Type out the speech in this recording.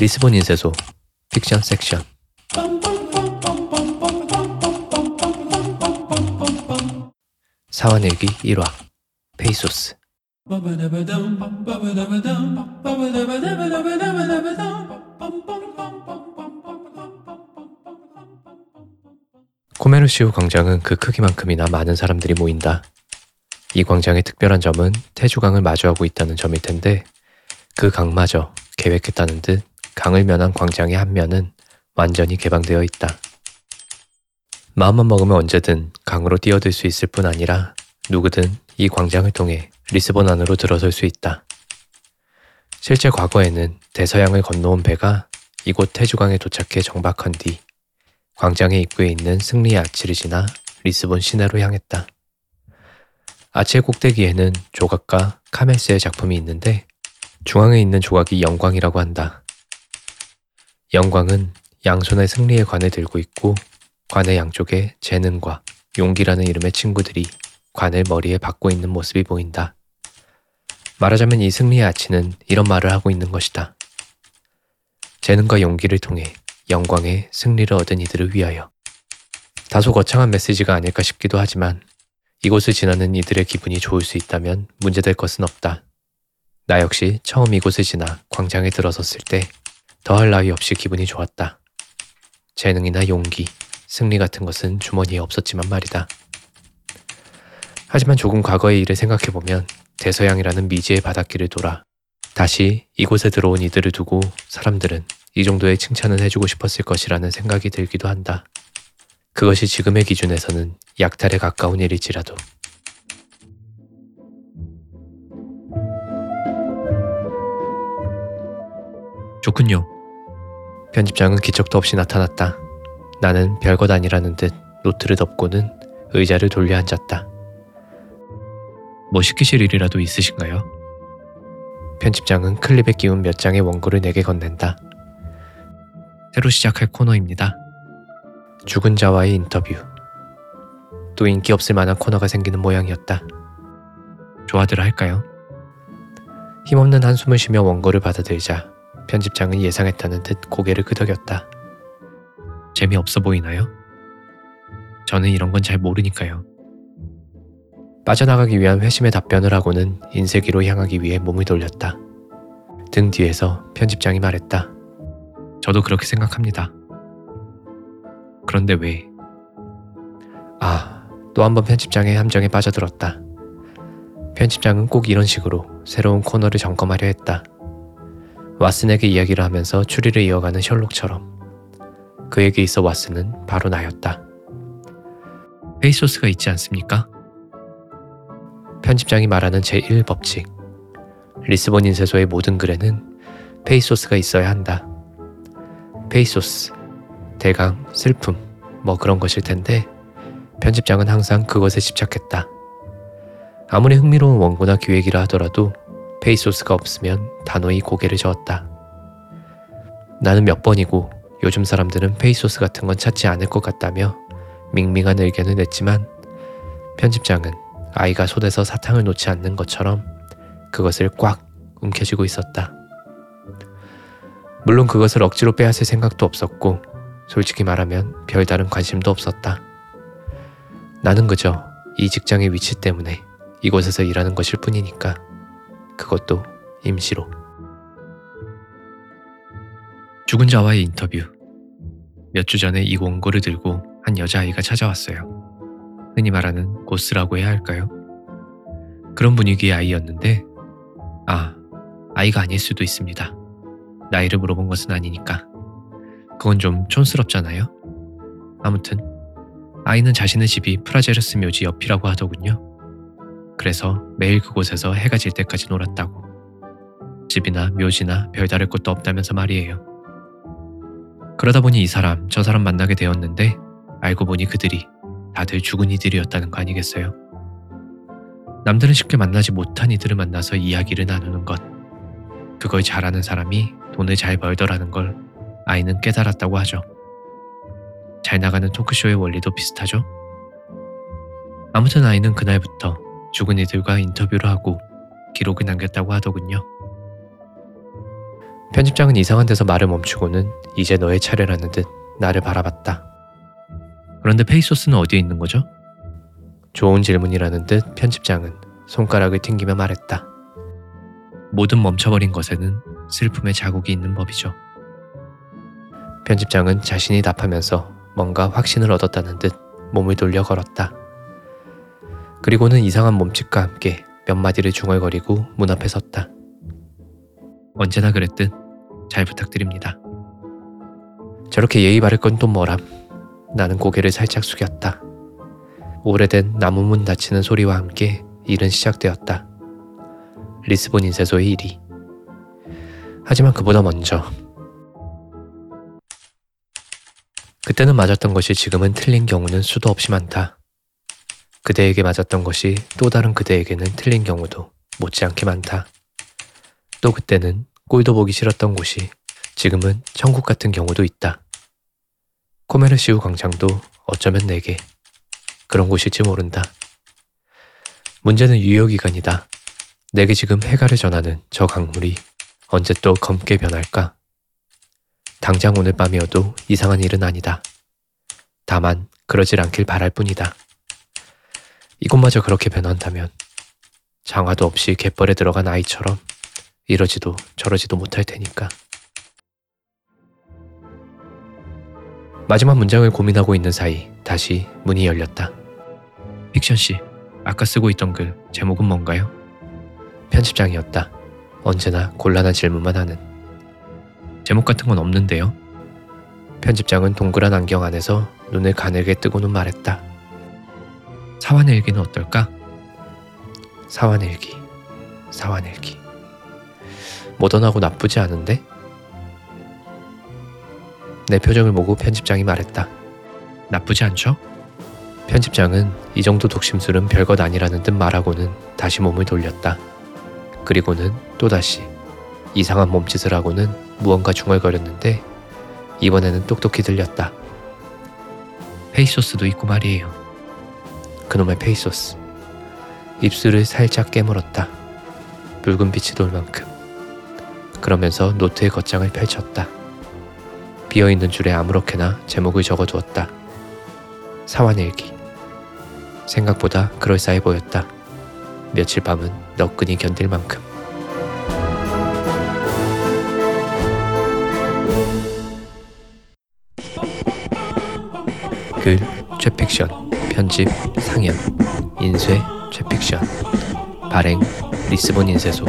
리스본 인쇄소 픽션 섹션 사환일기 1화 페이소스 코메르시우 광장은 그 크기만큼이나 많은 사람들이 모인다. 이 광장의 특별한 점은 테주강을 마주하고 있다는 점일 텐데 그 강마저 계획했다는 듯 강을 면한 광장의 한 면은 완전히 개방되어 있다. 마음만 먹으면 언제든 강으로 뛰어들 수 있을 뿐 아니라 누구든 이 광장을 통해 리스본 안으로 들어설 수 있다. 실제 과거에는 대서양을 건너온 배가 이곳 태주강에 도착해 정박한 뒤 광장의 입구에 있는 승리의 아치를 지나 리스본 시내로 향했다. 아치의 꼭대기에는 조각가 카멜스의 작품이 있는데 중앙에 있는 조각이 영광이라고 한다. 영광은 양손에 승리의 관을 들고 있고 관의 양쪽에 재능과 용기라는 이름의 친구들이 관을 머리에 박고 있는 모습이 보인다. 말하자면 이 승리의 아치는 이런 말을 하고 있는 것이다. 재능과 용기를 통해 영광의 승리를 얻은 이들을 위하여. 다소 거창한 메시지가 아닐까 싶기도 하지만 이곳을 지나는 이들의 기분이 좋을 수 있다면 문제될 것은 없다. 나 역시 처음 이곳을 지나 광장에 들어섰을 때 더할 나위 없이 기분이 좋았다. 재능이나 용기, 승리 같은 것은 주머니에 없었지만 말이다. 하지만 조금 과거의 일을 생각해보면 대서양이라는 미지의 바닷길을 돌아 다시 이곳에 들어온 이들을 두고 사람들은 이 정도의 칭찬을 해주고 싶었을 것이라는 생각이 들기도 한다. 그것이 지금의 기준에서는 약탈에 가까운 일일지라도. 좋군요. 편집장은 기척도 없이 나타났다. 나는 별것 아니라는 듯 노트를 덮고는 의자를 돌려 앉았다. 뭐 시키실 일이라도 있으신가요? 편집장은 클립에 끼운 몇 장의 원고를 내게 건넨다. 새로 시작할 코너입니다. 죽은 자와의 인터뷰. 또 인기 없을 만한 코너가 생기는 모양이었다. 좋아들 할까요? 힘없는 한숨을 쉬며 원고를 받아들자 편집장은 예상했다는 듯 고개를 끄덕였다. 재미없어 보이나요? 저는 이런 건 잘 모르니까요. 빠져나가기 위한 회심의 답변을 하고는 인쇄기로 향하기 위해 몸을 돌렸다. 등 뒤에서 편집장이 말했다. 저도 그렇게 생각합니다. 그런데 왜? 아, 또 한 번 편집장의 함정에 빠져들었다. 편집장은 꼭 이런 식으로 새로운 코너를 점검하려 했다. 왓슨에게 이야기를 하면서 추리를 이어가는 셜록처럼 그에게 있어 왓슨은 바로 나였다. 페이소스가 있지 않습니까? 편집장이 말하는 제1법칙. 리스본 인쇄소의 모든 글에는 페이소스가 있어야 한다. 페이소스, 대강, 슬픔, 뭐 그런 것일 텐데 편집장은 항상 그것에 집착했다. 아무리 흥미로운 원고나 기획이라 하더라도 페이소스가 없으면 단호히 고개를 저었다. 나는 몇 번이고 요즘 사람들은 페이소스 같은 건 찾지 않을 것 같다며 밍밍한 의견을 냈지만 편집장은 아이가 손에서 사탕을 놓지 않는 것처럼 그것을 꽉 움켜쥐고 있었다. 물론 그것을 억지로 빼앗을 생각도 없었고 솔직히 말하면 별다른 관심도 없었다. 나는 그저 이 직장의 위치 때문에 이곳에서 일하는 것일 뿐이니까 그것도 임시로. 죽은 자와의 인터뷰. 몇 주 전에 이 원고를 들고 한 여자아이가 찾아왔어요. 흔히 말하는 Goth라고 해야 할까요? 그런 분위기의 아이였는데, 아, 아이가 아닐 수도 있습니다. 나이를 물어본 것은 아니니까. 그건 좀 촌스럽잖아요? 아무튼, 아이는 자신의 집이 프라제르스 묘지 옆이라고 하더군요. 그래서 매일 그곳에서 해가 질 때까지 놀았다고. 집이나 묘지나 별다를 것도 없다면서 말이에요. 그러다 보니 이 사람, 저 사람 만나게 되었는데 알고 보니 그들이 다들 죽은 이들이었다는 거 아니겠어요? 남들은 쉽게 만나지 못한 이들을 만나서 이야기를 나누는 것. 그걸 잘하는 사람이 돈을 잘 벌더라는 걸 아이는 깨달았다고 하죠. 잘 나가는 토크쇼의 원리도 비슷하죠? 아무튼 아이는 그날부터 죽은 이들과 인터뷰를 하고 기록을 남겼다고 하더군요. 편집장은 이상한 데서 말을 멈추고는 이제 너의 차례라는 듯 나를 바라봤다. 그런데 페이소스는 어디에 있는 거죠? 좋은 질문이라는 듯 편집장은 손가락을 튕기며 말했다. 모든 멈춰버린 것에는 슬픔의 자국이 있는 법이죠. 편집장은 자신이 답하면서 뭔가 확신을 얻었다는 듯 몸을 돌려 걸었다. 그리고는 이상한 몸짓과 함께 몇 마디를 중얼거리고 문 앞에 섰다. 언제나 그랬듯 잘 부탁드립니다. 저렇게 예의 바를 건 또 뭐람? 나는 고개를 살짝 숙였다. 오래된 나무 문 닫히는 소리와 함께 일은 시작되었다. 리스본 인쇄소의 일이. 하지만 그보다 먼저 그때는 맞았던 것이 지금은 틀린 경우는 수도 없이 많다. 그대에게 맞았던 것이 또 다른 그대에게는 틀린 경우도 못지않게 많다. 또 그때는 꼴도 보기 싫었던 곳이 지금은 천국 같은 경우도 있다. 코메르시우 광장도 어쩌면 내게 그런 곳일지 모른다. 문제는 유효기간이다. 내게 지금 해가를 전하는 저 강물이 언제 또 검게 변할까? 당장 오늘 밤이어도 이상한 일은 아니다. 다만 그러질 않길 바랄 뿐이다. 이곳마저 그렇게 변한다면 장화도 없이 갯벌에 들어간 아이처럼 이러지도 저러지도 못할 테니까. 마지막 문장을 고민하고 있는 사이 다시 문이 열렸다. 픽션 씨, 아까 쓰고 있던 글 제목은 뭔가요? 편집장이었다. 언제나 곤란한 질문만 하는. 제목 같은 건 없는데요. 편집장은 동그란 안경 안에서 눈을 가늘게 뜨고는 말했다. 사환일기는 어떨까? 사환일기, 사환일기. 모던하고 나쁘지 않은데? 내 표정을 보고 편집장이 말했다. 나쁘지 않죠? 편집장은 이 정도 독심술은 별것 아니라는 듯 말하고는 다시 몸을 돌렸다. 그리고는 또다시 이상한 몸짓을 하고는 무언가 중얼거렸는데 이번에는 똑똑히 들렸다. 페이소스도 있고 말이에요. 그놈의 페이소스. 입술을 살짝 깨물었다. 붉은 빛이 돌 만큼. 그러면서 노트의 겉장을 펼쳤다. 비어있는 줄에 아무렇게나 제목을 적어두었다. 사환일기. 생각보다 그럴싸해 보였다. 며칠 밤은 너끈히 견딜 만큼. 글 최픽션 편집 상연 인쇄 최픽션 발행 리스본 인쇄소